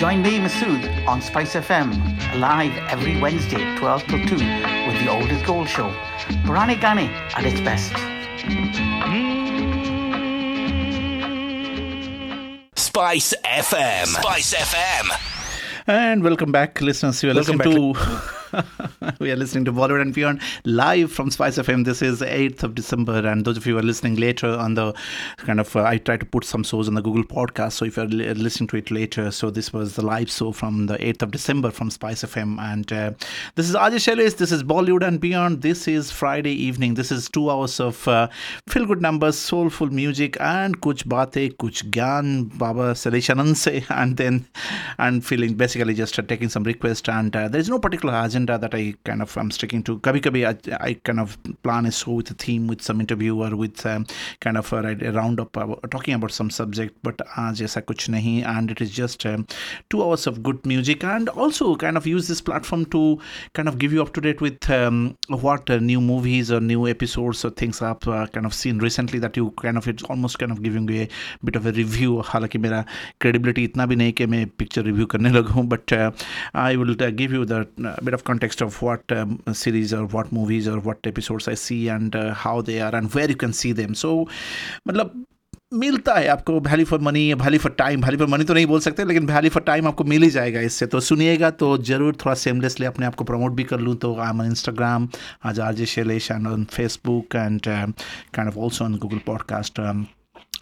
Join me, Masood, on Spice FM, live every Wednesday, 12 till 2, with the Oldest Gold Show. Purani Gani at its best. Spice FM. Spice FM. And welcome back, listeners. You are Welcome listening to we are listening to Bollywood and Beyond live from Spice FM. This is 8th of December, and those of you who are listening later on the kind of, uh, I try to put some shows on the Google podcast. So if you're li- listening to it later, so this was the live show from the 8th of December from Spice FM. And uh, this is RJ Sailesh. This is Bollywood and Beyond. This is Friday evening. This is two hours of uh, feel good numbers, soulful music, and kuch baate, kuch gyan, Baba Salishanand se, and then and feeling basically just uh, taking some request. And uh, there is no particular agenda that I kind of am sticking to. Kabhi kabhi I, I kind of plan a show with a theme, with some interviewer, with um, kind of a, a roundup about, talking about some subject. But aaj aisa kuch nahi, and it is just um, two hours of good music, and also kind of use this platform to kind of give you up to date with um, what uh, new movies or new episodes or things up uh, kind of seen recently that you kind of it's almost kind of giving you a bit of a review हालांकि मेरा credibility इतना भी नहीं कि मैं picture review करने लगूँ but uh, I will uh, give you the uh, bit of context of what um, series or what movies or what episodes I see and uh, how they are and where you can see them. So मतलब मिलता है आपको value for money value for time value for money तो नहीं बोल सकते लेकिन value for time आपको मिल ही जाएगा इससे। तो सुनिएगा तो ज़रूर थोड़ा सेमलेसली अपने आप को प्रमोट भी कर लूँ। तो I am on Instagram as R J Shailesh and on Facebook and kind of also on Google podcast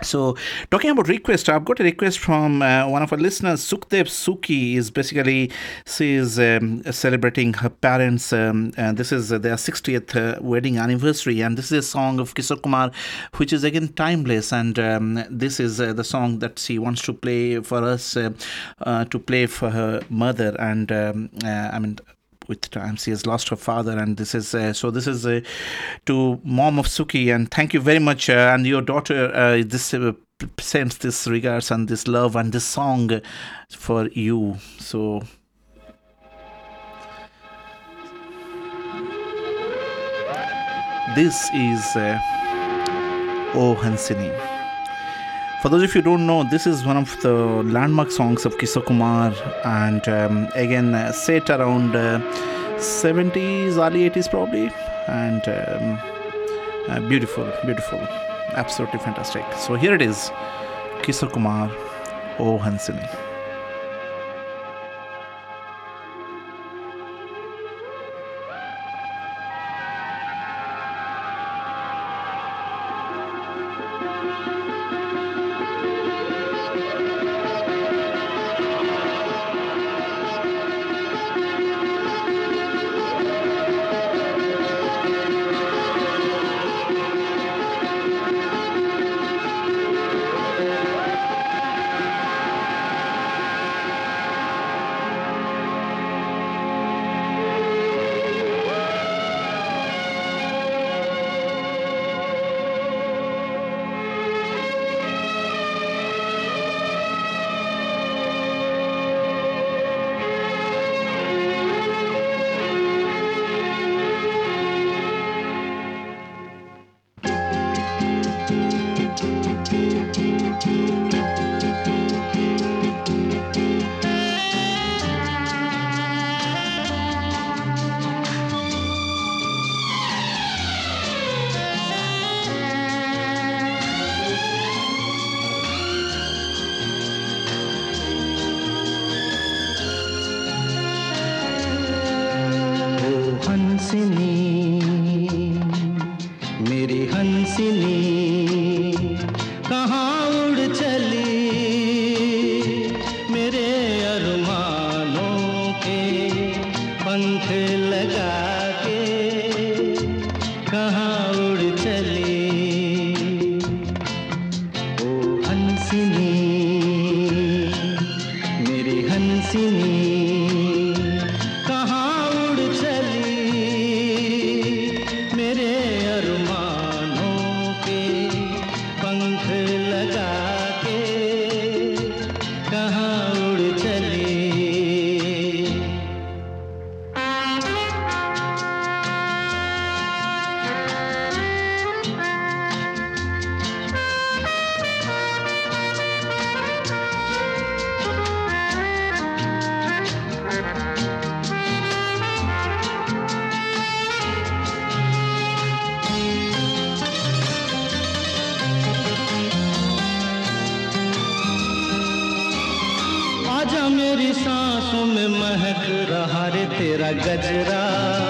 so, talking about request, I've got a request from uh, one of our listeners, Sukhdev Suki. Is basically she is um, celebrating her parents. Um, and this is uh, their 60th uh, wedding anniversary, and this is a song of Kishore Kumar, which is again timeless. And um, this is uh, the song that she wants to play for us uh, uh, to play for her mother. And um, I mean with time she has lost her father and this is uh, so this is uh, to mom of suki and thank you very much uh, and your daughter uh, this uh, sends this regards and this love and this song for you. So this is oh hansini for those of you who don't know, this is one of the landmark songs of Kishore Kumar, and um, again uh, set around uh, 70s, early 80s probably, and um, uh, beautiful, beautiful, absolutely fantastic. So here it is, Kishore Kumar, O Hansini. तेरा गजरा।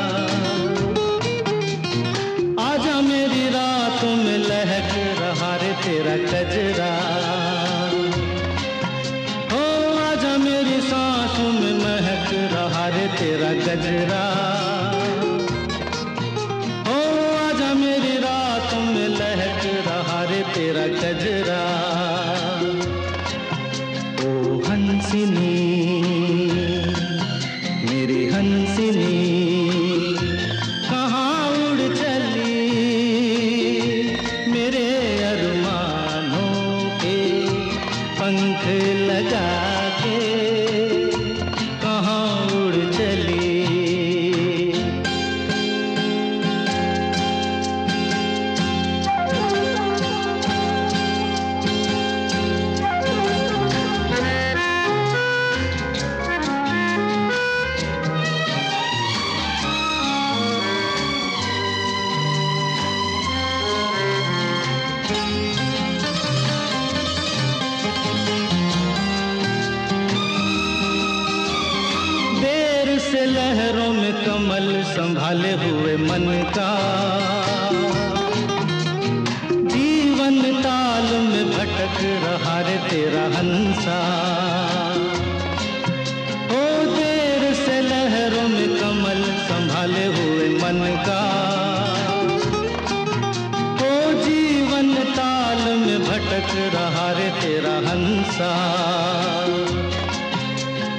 रहा तेरा हंसा।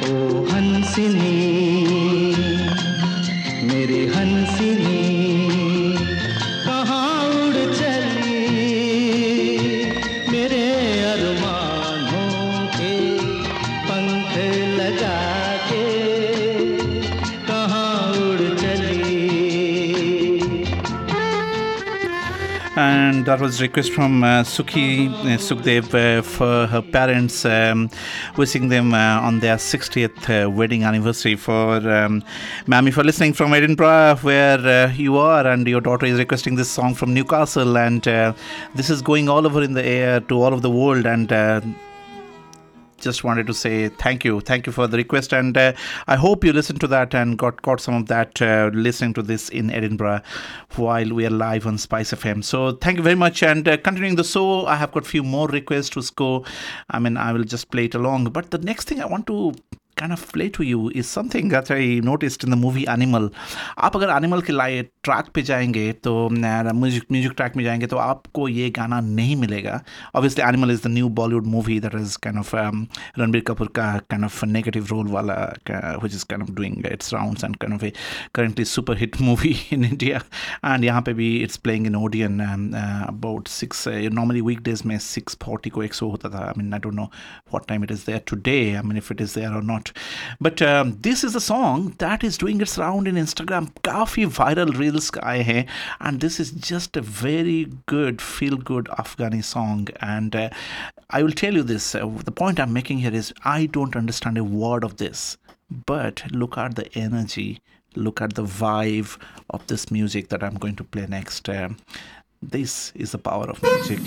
ओ हंसिनी। That was request from uh, Sukhi uh, Sukhdev uh, for her parents, um, wishing them uh, on their 60th uh, wedding anniversary. For um, ma'am, if you're listening from Edinburgh, where uh, you are, and your daughter is requesting this song from Newcastle, and this is going all over in the air to all of the world, and just wanted to say thank you. Thank you for the request and uh, i hope you listened to that and got got some of that uh, listening to this in edinburgh while we are live on spice fm so thank you very much and uh, continuing the show i have got few more requests to score. I mean i will just play it along. But the next thing i want to kind of play to you is something that I noticed in the movie Animal. आप अगर animal के लाए track पे जाएंगे तो music music track में जाएंगे तो आपको ये गाना नहीं मिलेगा obviously animal is the new Bollywood movie that is kind of Ranbir Kapoor का काइंड ऑफ नेगेटिव रोल वाला which is kind of doing its rounds and kind of a currently super hit movie in India and यहाँ पे भी it's playing in Odeon um, uh, about six uh, normally weekdays में 640 को एक show होता था I mean I don't know what time it is there today I mean if it is there or not but um, this is a song that is doing its round in Instagram काफ़ी viral reels आए हैं and this is just a very good feel good Afghani song and uh, I will tell you this uh, the point I'm making here is I don't understand a word of this but look at the energy look at the vibe of this music that I'm going to play next uh, this is the power of music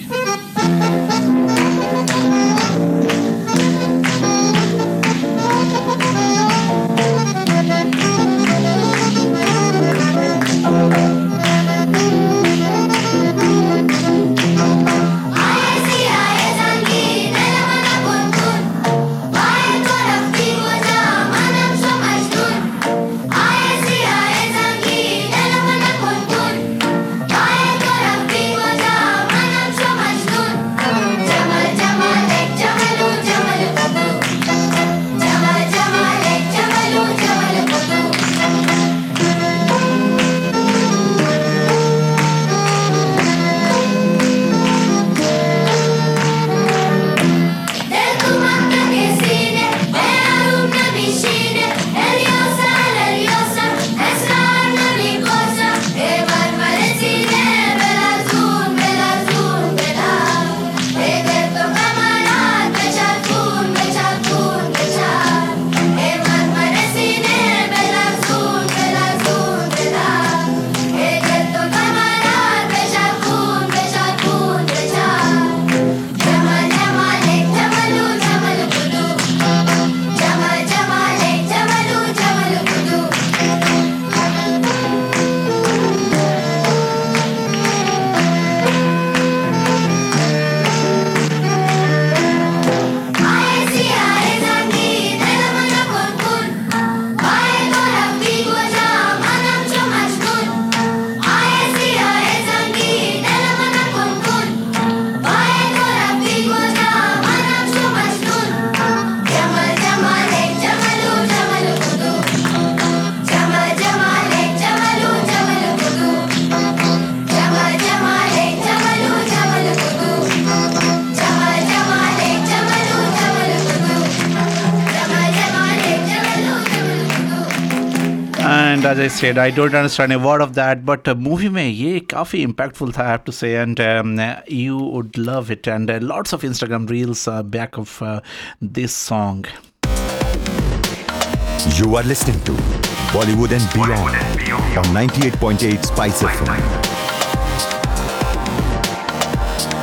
I said, I don't understand a word of that, but uh, movie may ye काफी impactful tha, I have to say, and um, you would love it. And uh, lots of Instagram reels uh, back of uh, this song. You are listening to Bollywood and Beyond, from on 98.8 Spice FM.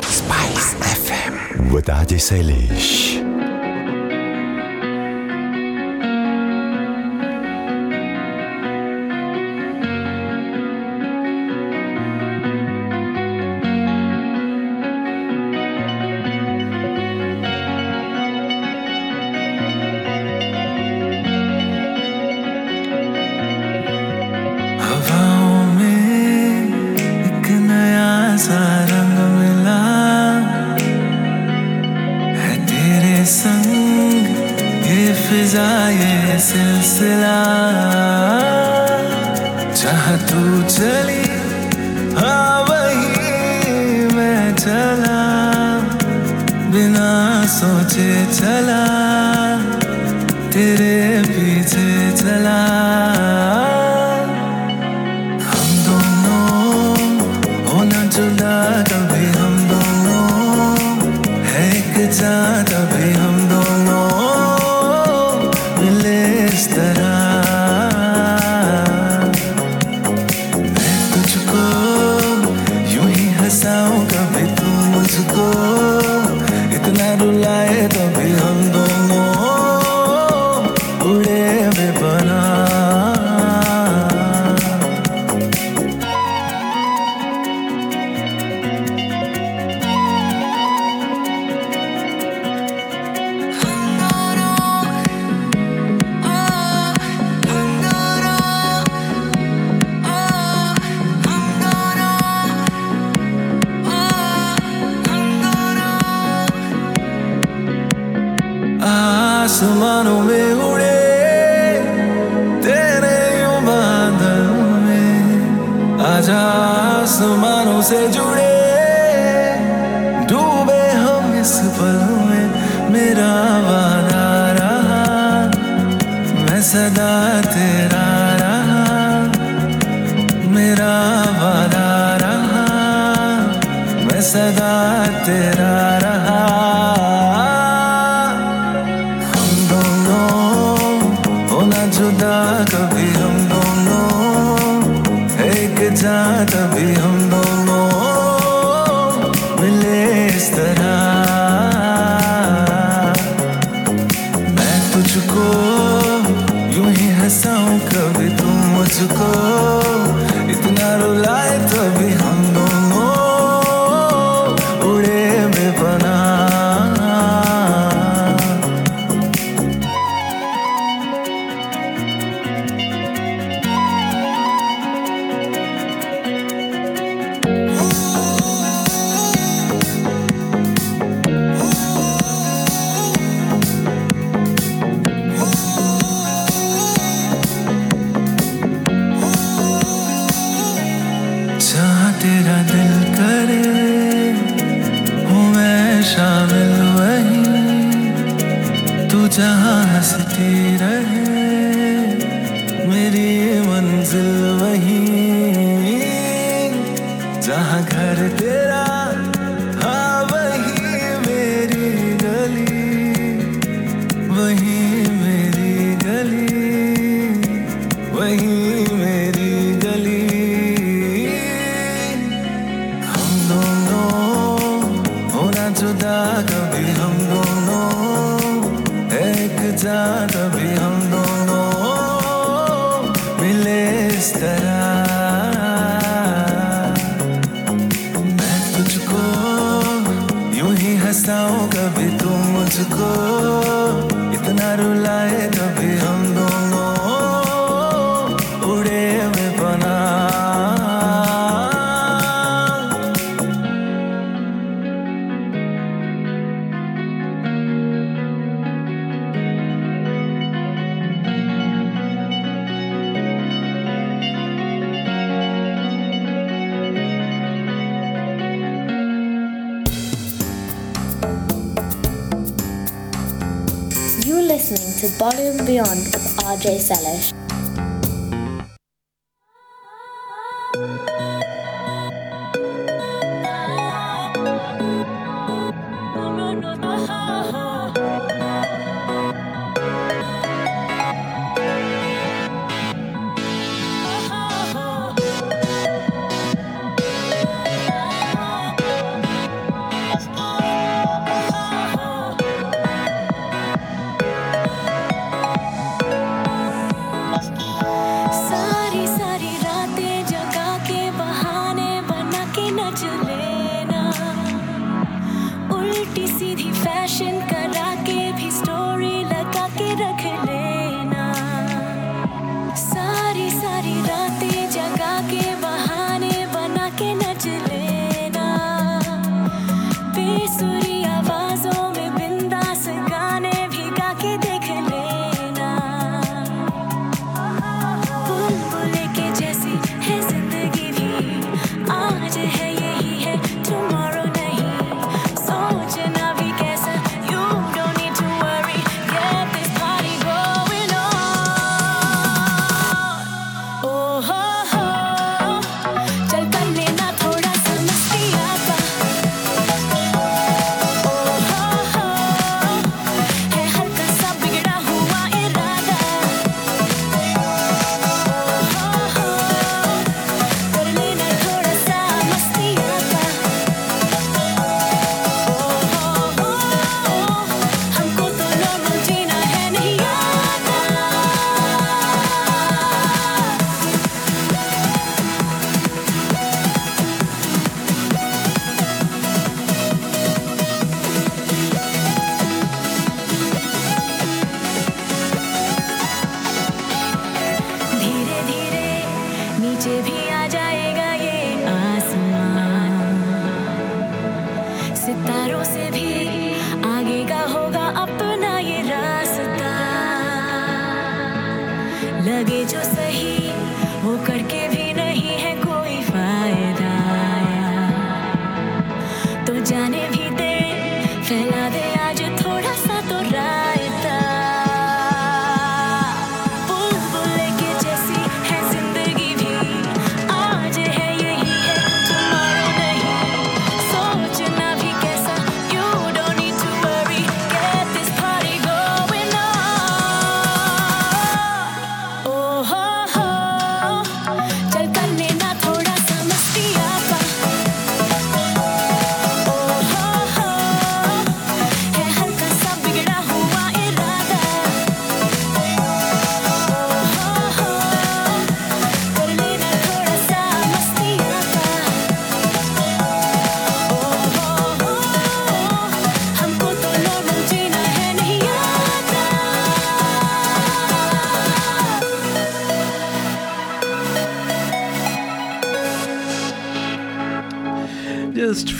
Spice FM with RJ Sailesh. सिलसिला। चाह तू चली हाँ वही मैं चला। बिना सोचे चला तेरे होना जुदा कभी हम दोनों एक जा कभी हम दोनों। to go. You're listening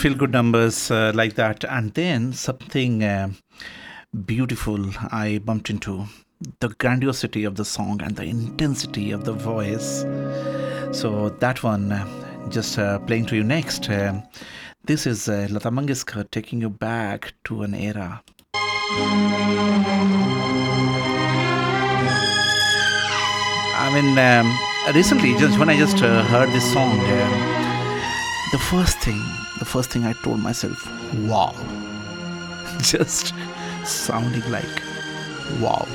feel good numbers uh, like that. And then something uh, beautiful I bumped into the grandiosity of the song and the intensity of the voice. So, that one uh, just uh, playing to you next. Uh, this is uh, Lata Mangeshkar taking you back to an era. I mean, um, recently, just when I just heard this song, the first thing the first thing I told myself, wow. Just sounding like wow.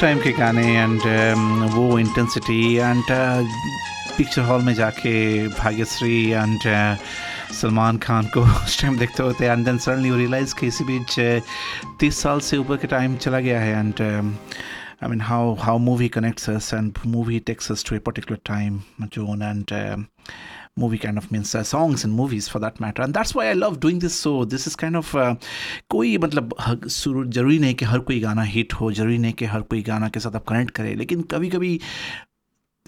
Time के गाने and वो intensity and picture hall में जाके Bhagyashree and Salman Khan को उस time देखते होते and then suddenly you realise कि इसी बीच तीस साल से ऊपर के टाइम चला गया है। And I mean, how how movie connects us and movie takes us to a particular time, June, and um movie kind of means uh, songs and movies for that matter. And that's why I love doing this. So this is kind of uh, कोई मतलब ज़रूरी नहीं कि हर कोई गाना hit हो ज़रूरी नहीं कि हर कोई गाना के साथ आप कनेक्ट करें लेकिन कभी कभी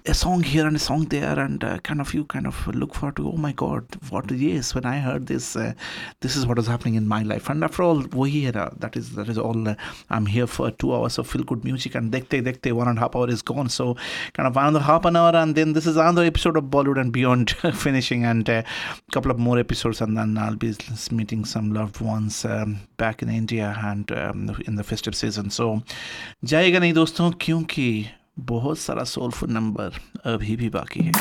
a song here and a song there and uh, kind of you kind of look forward to oh my god what yes when i heard this uh, this is what is happening in my life and after all wahi hai that is that is all uh, i'm here for two hours of feel good music and dekte dekte one and a half hour is gone so kind of another half an hour and then this is another episode of bollywood and beyond finishing and a couple of more episodes and then i'll be meeting some loved ones um, back in india and um, in the festive season so जाएगा नहीं दोस्तों क्योंकि बहुत सारा soulful number अभी भी बाकी है।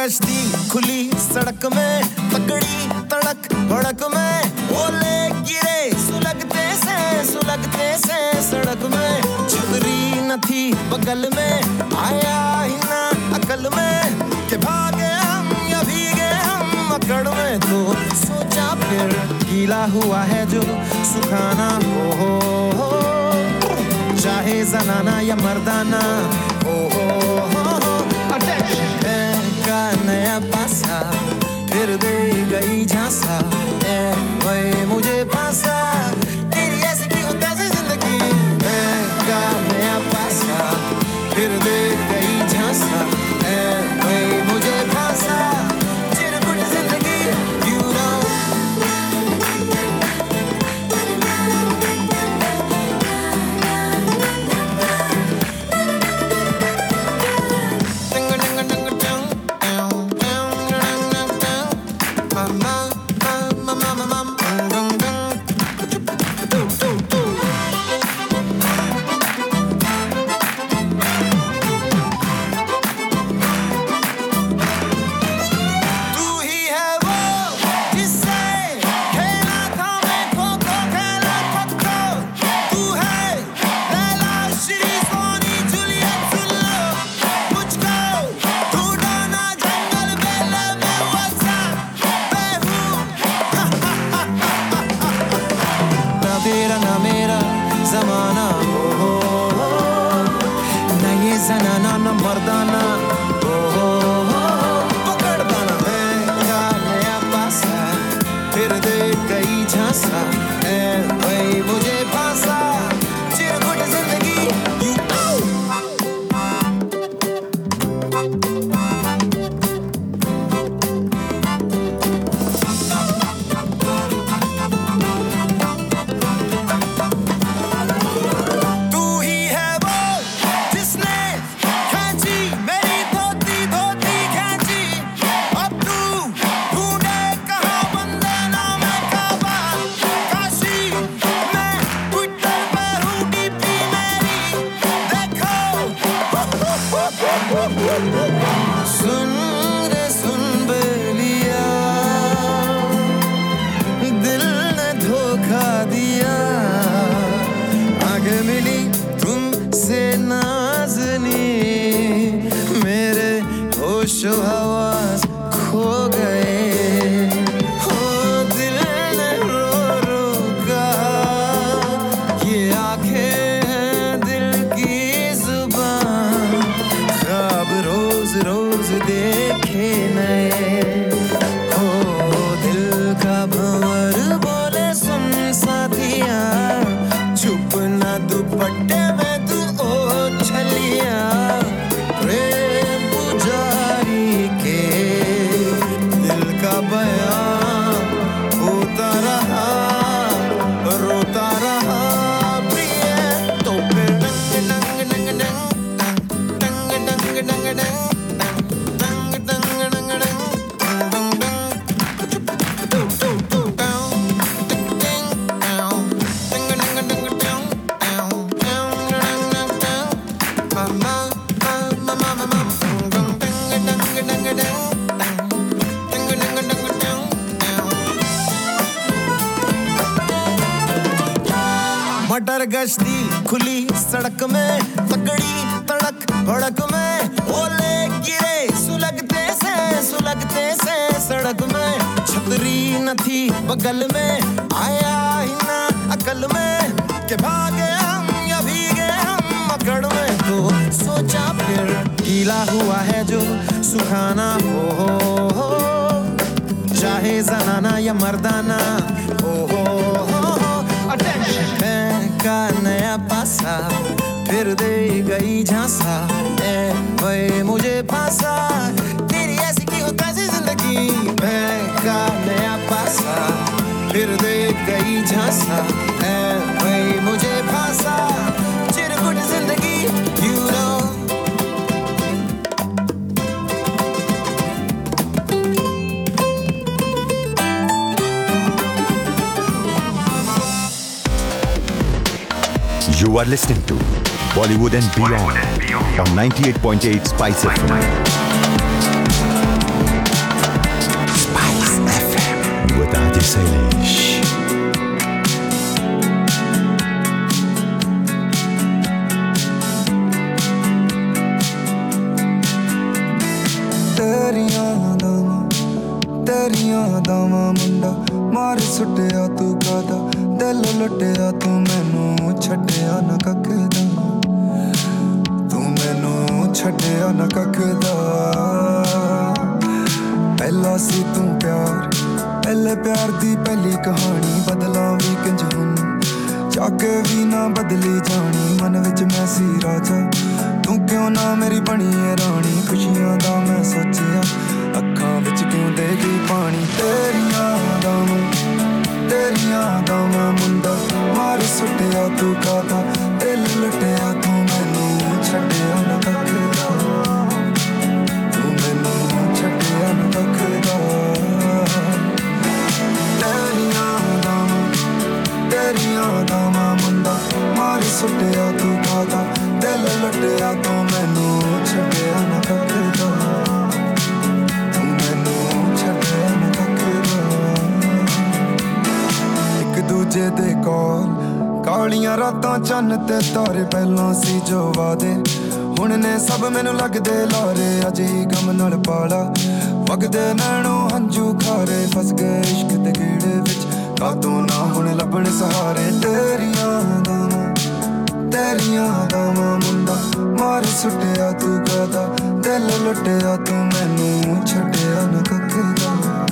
गश्ती खुली सड़क में तगड़ी तड़क, भड़क में। ओले गिरे, सुलगते से सुलगते से सड़क में। छतरी न थी बगल में, आया ही ना अकल में। कि भागे हम, या भीगे हम, अकड़ में तो सोचा फिर गीला हुआ है जो सुखाना हो हो हो। चाहे जनाना या मर्दाना, हो हो हो। का नया पासा फिर दे गई झांसा। ए मुझे पासा। आया ही अकल में के भागे हम या में। तो सोचा फिर गीला हुआ है जो सुखाना हो, हो, हो। चाहे जनाना या मर्दाना हो हो हो अटेंशन का नया पासा फिर दे गई झांसा। ए मुझे फांसा तेरी ऐसी की हो कैसी ज़िंदगी? मैं का नया पासा। फिर दे गई झांसा ए वही मुझे फांसा चिरकुट ज़िंदगी you know You are listening to Bollywood and Beyond on 98.8 Spice FM. Spice solo te ਪਹਿਲਾਂ ਸੀ ਜੋ ਵਾਦੇ ਹੁਣ ਨੇ ਸਭ ਮੈਨੂੰ ਲੱਗਦੇ ਲਾਰੇ, ਅਜੇ ਹੀ ਗਮ ਨਾਲ ਪਾਲਾ। ਵਗਦੇ ਨੈਣੋਂ ਹੰਝੂ ਖਾਰੇ, ਫਸ ਗਏ ਇਸ਼ਕ ਦੇ ਗੇੜੇ ਵਿੱਚ। ਕਾਤੋਂ ਨਾ ਹੁਣ ਲੱਭਣ ਸਹਾਰੇ। ਤੇਰੀਆਂ ਦਾਵਾਂ ਤੇਰੀਆਂ ਦਾਵਾਂ ਮੁੰਡਾ, ਮਾਰ ਸੁੱਟਿਆ ਤੂੰ ਕਾਦਾ ਦਿਲ ਲੁੱਟਿਆ ਤੂੰ ਮੈਨੂੰ, ਛੱਡਿਆ ਨਾ ਕੱਖ ਦਾ।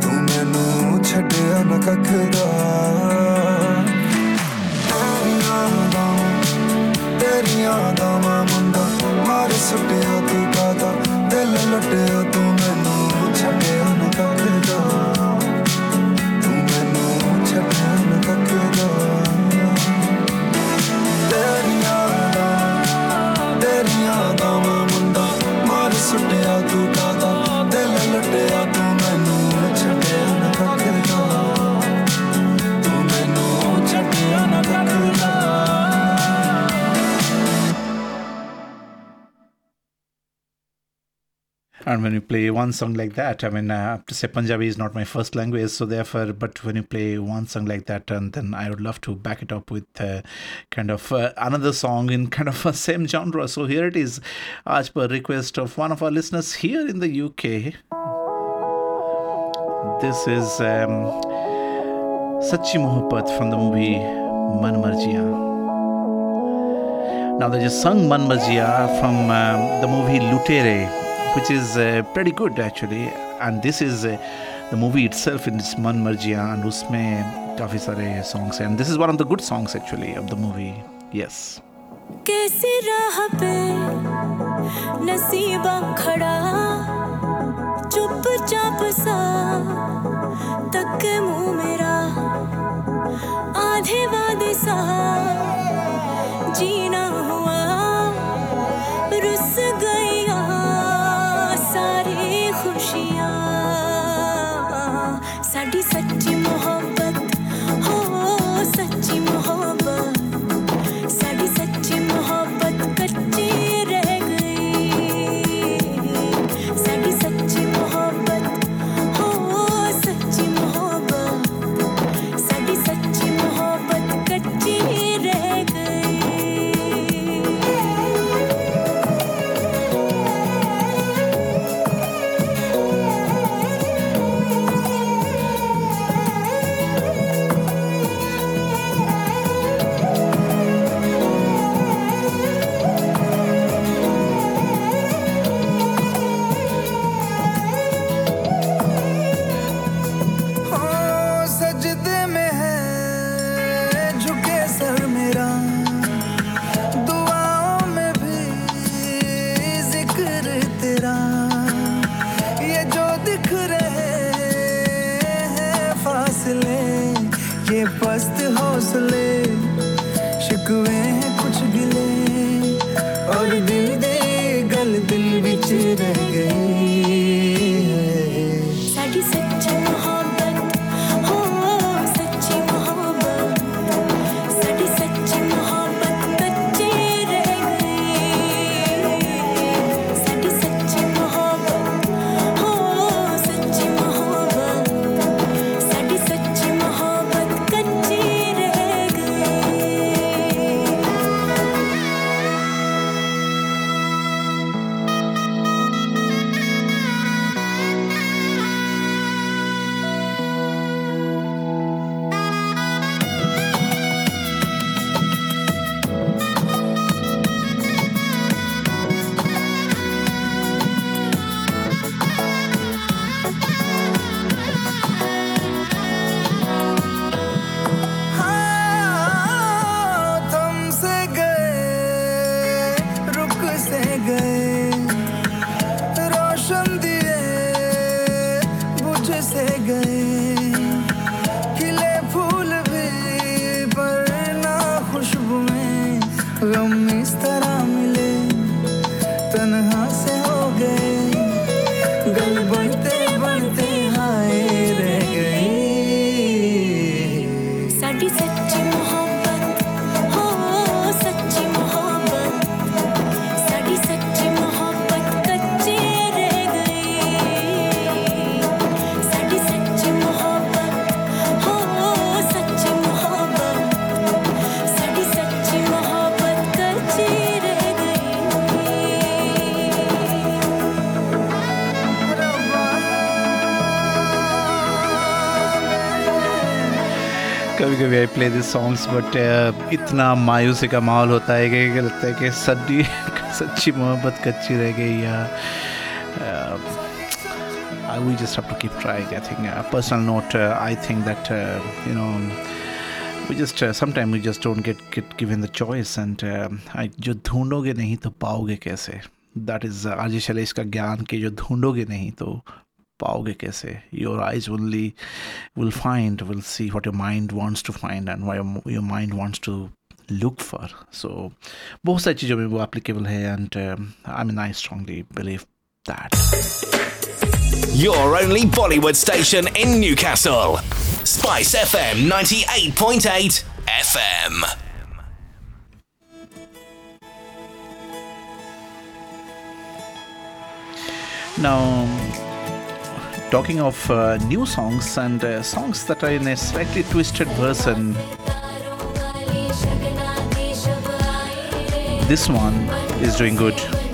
ਤੂੰ ਮੈਨੂੰ, ਛੱਡਿਆ ਨਾ ਕੱਖ ਦਾ। ਤੇਰੀਆਂ ਦਾਵਾਂ ਮੁੰਡਾ, ਮਾਰ ਸੁੱਟਿਆ ਤੂੰ ਕਾਦਾ ਦਿਲ ਲੁੱਟਿਆ ਤੂੰ ਮੈਨੂੰ, ਛੱਡਿਆ ਨਾ ਕੱਖ ਤੂੰ ਮੈਨੂੰ ਛੱਡਿਆ ਨਾ ਕੱਖ ਤੇਰੀਆਂ ਦਾਵਾਂ ਤੇਰੀਆਂ ਦਾਵਾਂ ਮੁੰਡਾ, ਮਾਰ ਸੁੱਟਿਆ ਤੂੰ ਕਾਦਾ ਦਿਲ ਲੁੱਟਿਆ And when you play one song like that, I mean, uh, to say Punjabi is not my first language, so therefore, but when you play one song like that, and then I would love to back it up with uh, kind of uh, another song in kind of a same genre. So here it is, as per request of one of our listeners here in the UK. This is um, Sachi Mohabbat from the movie Manmarjiya. Now they just sung Manmarjiya from um, the movie Lutere, which is uh, pretty good actually. And this is uh, the movie itself in its Man Marjiya, and उसमें काफ़ी सारे songs हैं this is one of the good songs actually of the movie yes कैसी राह पे नसीबा खड़ा चुपचाप सा तक के मुंह मेरा आधे वादे सा जीना तन्हा से हो गए गल कभी कभी I play this songs but इतना मायूसी का माहौल होता है कि लगता है कि सच्ची सच्ची मोहब्बत कच्ची रह गई या uh, have to keep trying. I think, uh, personal note, uh, I think that uh, you know, we just uh, sometimes we just don't get get given the choice, and uh, I जो ढूंढोगे नहीं तो पाओगे कैसे? That is uh, आजी शैलेश का ज्ञान कि जो ढूंढोगे नहीं तो पाओगे कैसे? Your eyes only will find, will see what your mind wants to find and what your, your mind wants to look for. So बहुत सारी चीज़ों में वो applicable है and um, I mean I strongly believe that. Your only Bollywood station in Newcastle. Spice FM 98.8 FM. Now, talking of uh, new songs and uh, songs that are in a slightly twisted version, this one is doing good.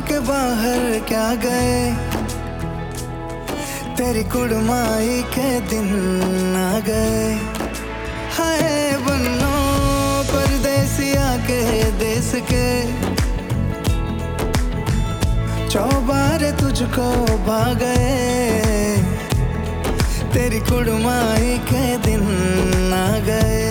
के बाहर क्या गए? तेरी कुड़माई के दिन आ गए। हाय बनो परदेसिया के देश के। चौबार तुझको भा गए तेरी कुड़माई के दिन आ गए।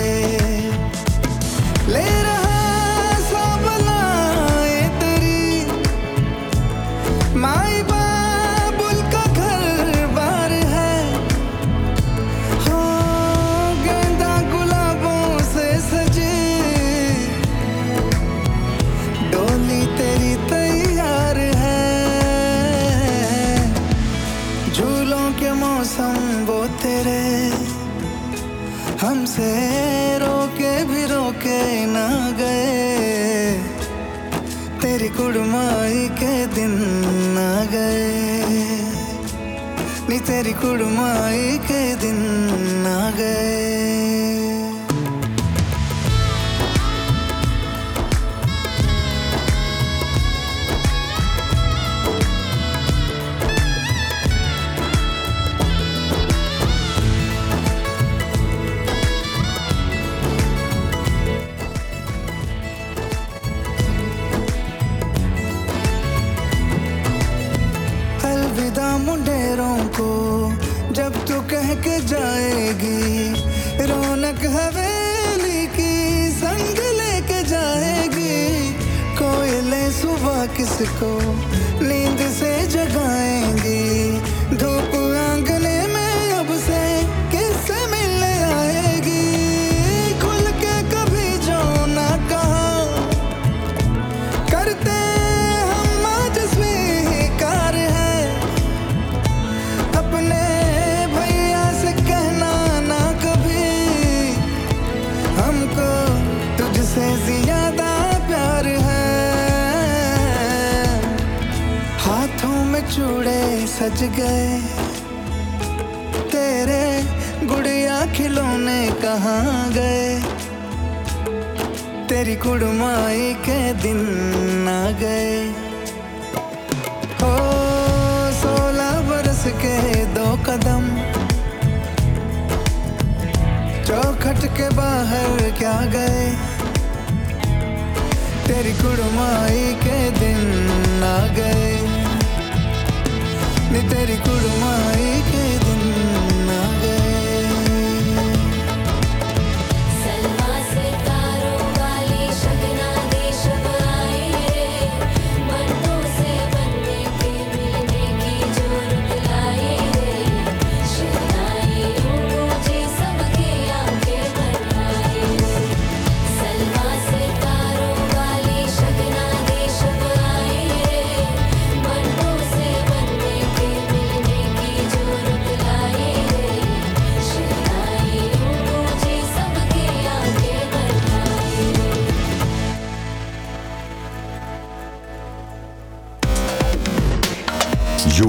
कुड़माई के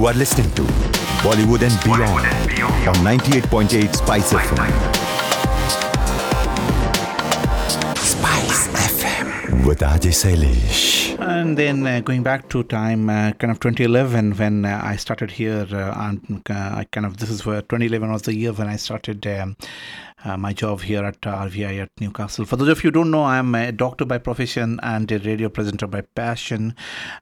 Are listening to Bollywood and Beyond on 98.8 Spice FM. Spice FM with RJ Sailesh. And then uh, going back to time, uh, kind of 2011, when uh, I started here, uh, and uh, I kind of this is where 2011 was the year when I started um, uh, my job here at uh, RVI at Newcastle. For those of you who don't know, I'm a doctor by profession and a radio presenter by passion.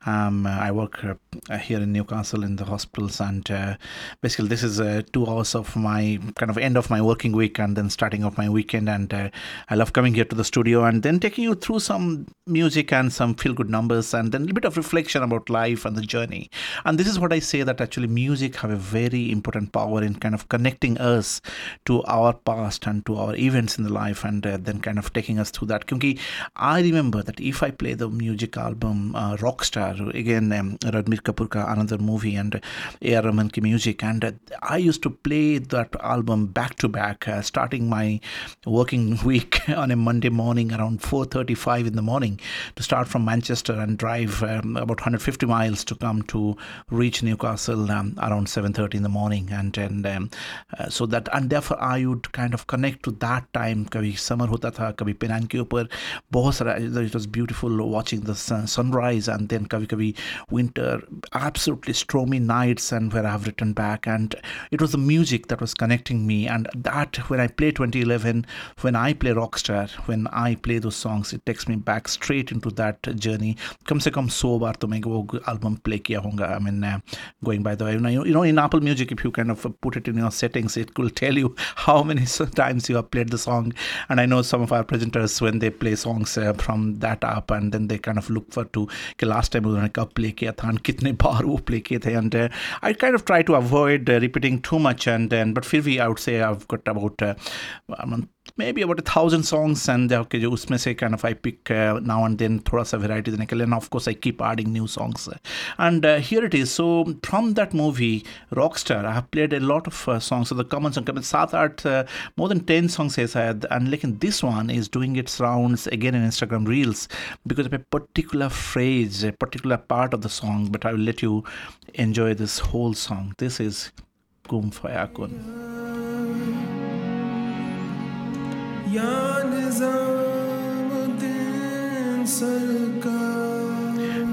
Um, I work uh, here in Newcastle in the hospitals, and uh, basically this is two hours of my kind of end of my working week and then starting of my weekend. And I love coming here to the studio and then taking you through some music and some feel good numbers and then a little bit of reflection about life and the journey. And this is what I say that actually music have a very important power in kind of connecting us to our past and to our events in the life and uh, then kind of taking us through that. Because I remember that if I play the music album uh, Rockstar, again, um, Ranbir Kapoor ka another movie and A.R. Rahman ki music, and uh, I used to play that album back to back, uh, starting my working week on a Monday morning around 4.35 in the morning morning to start from Manchester and drive um, about 150 miles to come to reach Newcastle um, around 7:30 in the morning, and and um, uh, so that and therefore I would kind of connect to that time. कभी summer होता था कभी पेनान के ऊपर बहुत सारा it was beautiful watching the sun, sunrise and then कभी कभी winter absolutely stormy nights and where I've written back and it was the music that was connecting me and that when I play 2011 when I play Rockstar when I play those songs it takes me back straight into that journey कम से कम सौ बार तो मैं वो album play किया होगा I mean uh, going by the way you know, you know in Apple Music if you kind of put it in your settings it will tell you how many times you have played the song and I know some of our presenters when they play songs uh, from that app and then they kind of look for to कि last time उन्होंने कब play किया था and कितने बार वो play किए थे and uh, I kind of try to avoid uh, repeating too much and then but फिर भी I would say I've got about uh, maybe about thousand songs and okay जो उसमें से kind of I pick now and then थोड़ा सा variety देने के लिए and of course I keep adding new songs and here it is so from that movie Rockstar I have played a lot of songs the common song कम सात आठ more than ten songs है शायद and लेकिन this one is doing its rounds again in Instagram reels because of a particular phrase a particular part of the song but I will let you enjoy this whole song this is कुन फ़या कुन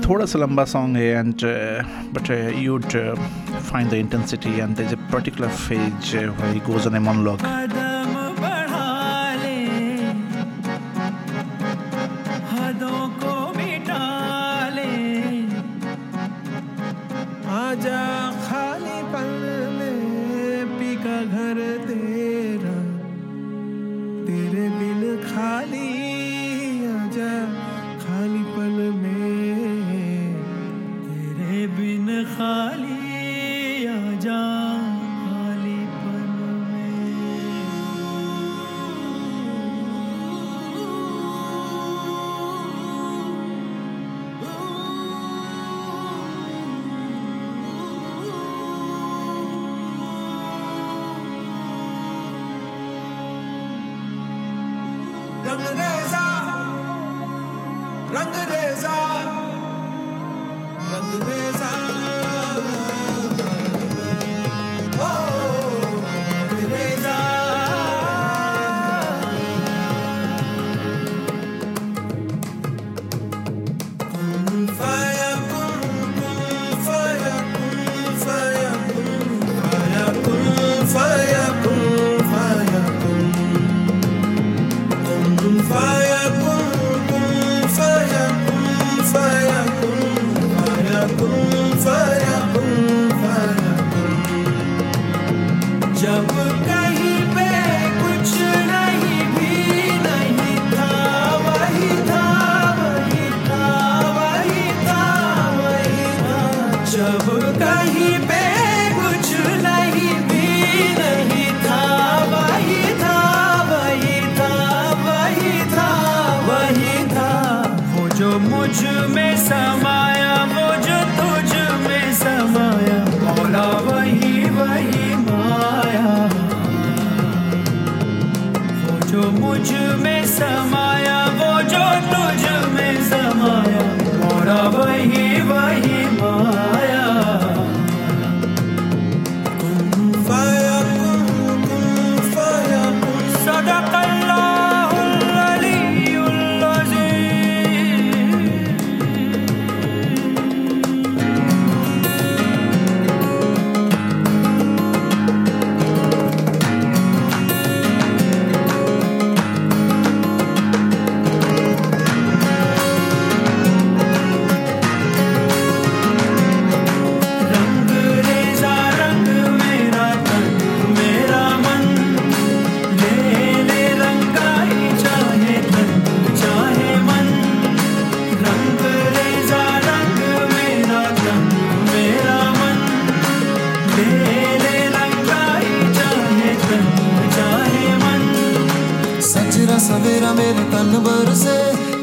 थोड़ा सा लंबा song है and but you'd uh, find the intensity and there's a particular phase uh, where he goes on a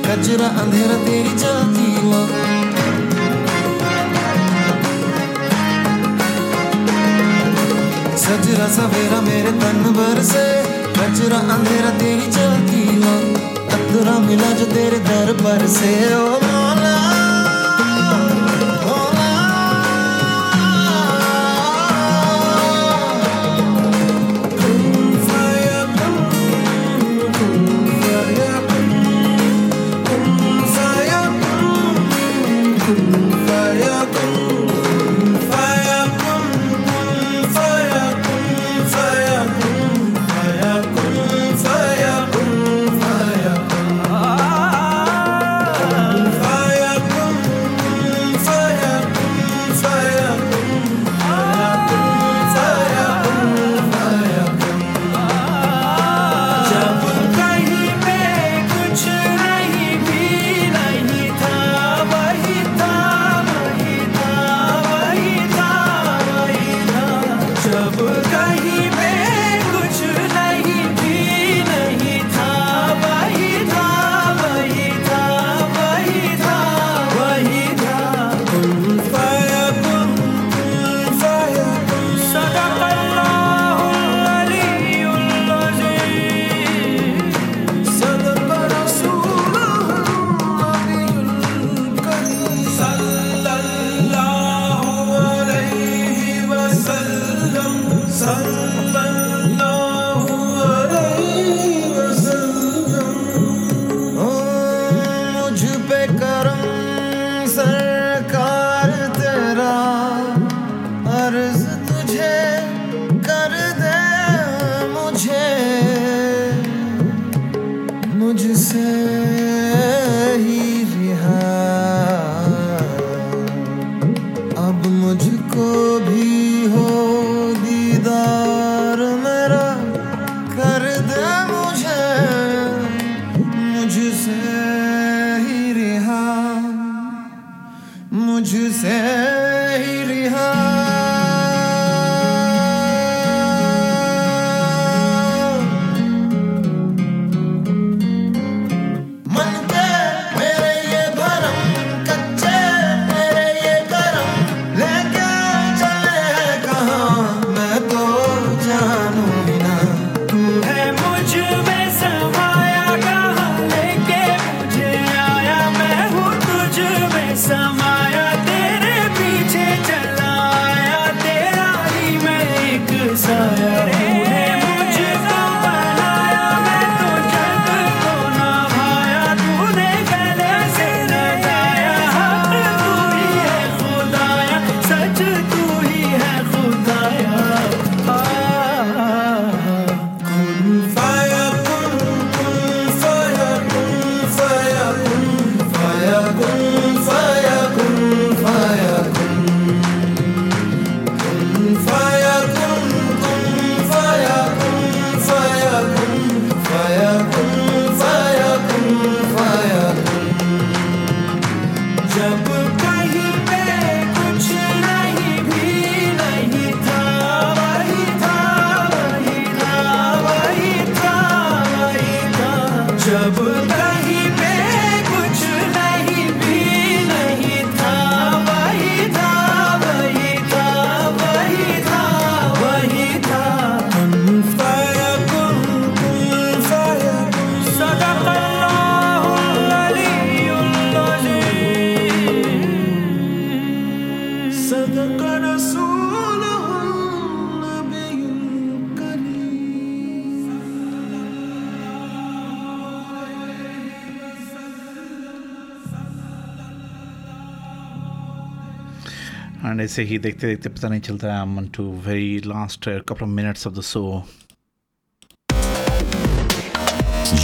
कचरा अंधेरा तेरी जाती लौ सजरा सवेरा मेरे तन भर से कचरा अंधेरा तेरी जाती लौ अतरा मिला जो तेरे दर पर से, ओ मा। मुझको भी होगी। ऐसे ही देखते देखते पता नहीं चलता है मन to very last couple of minutes of the show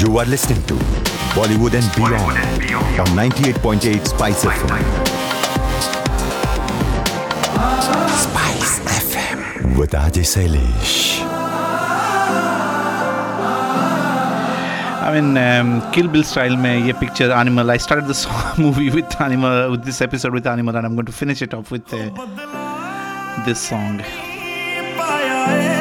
you are listening to Bollywood and Beyond on 98.8 Spice FM Spice FM with RJ Shailesh mean, um, Kill Bill style में ये picture Animal. I started this movie with Animal, with this episode with Animal, and I'm going to finish it off with uh, this song. Oh.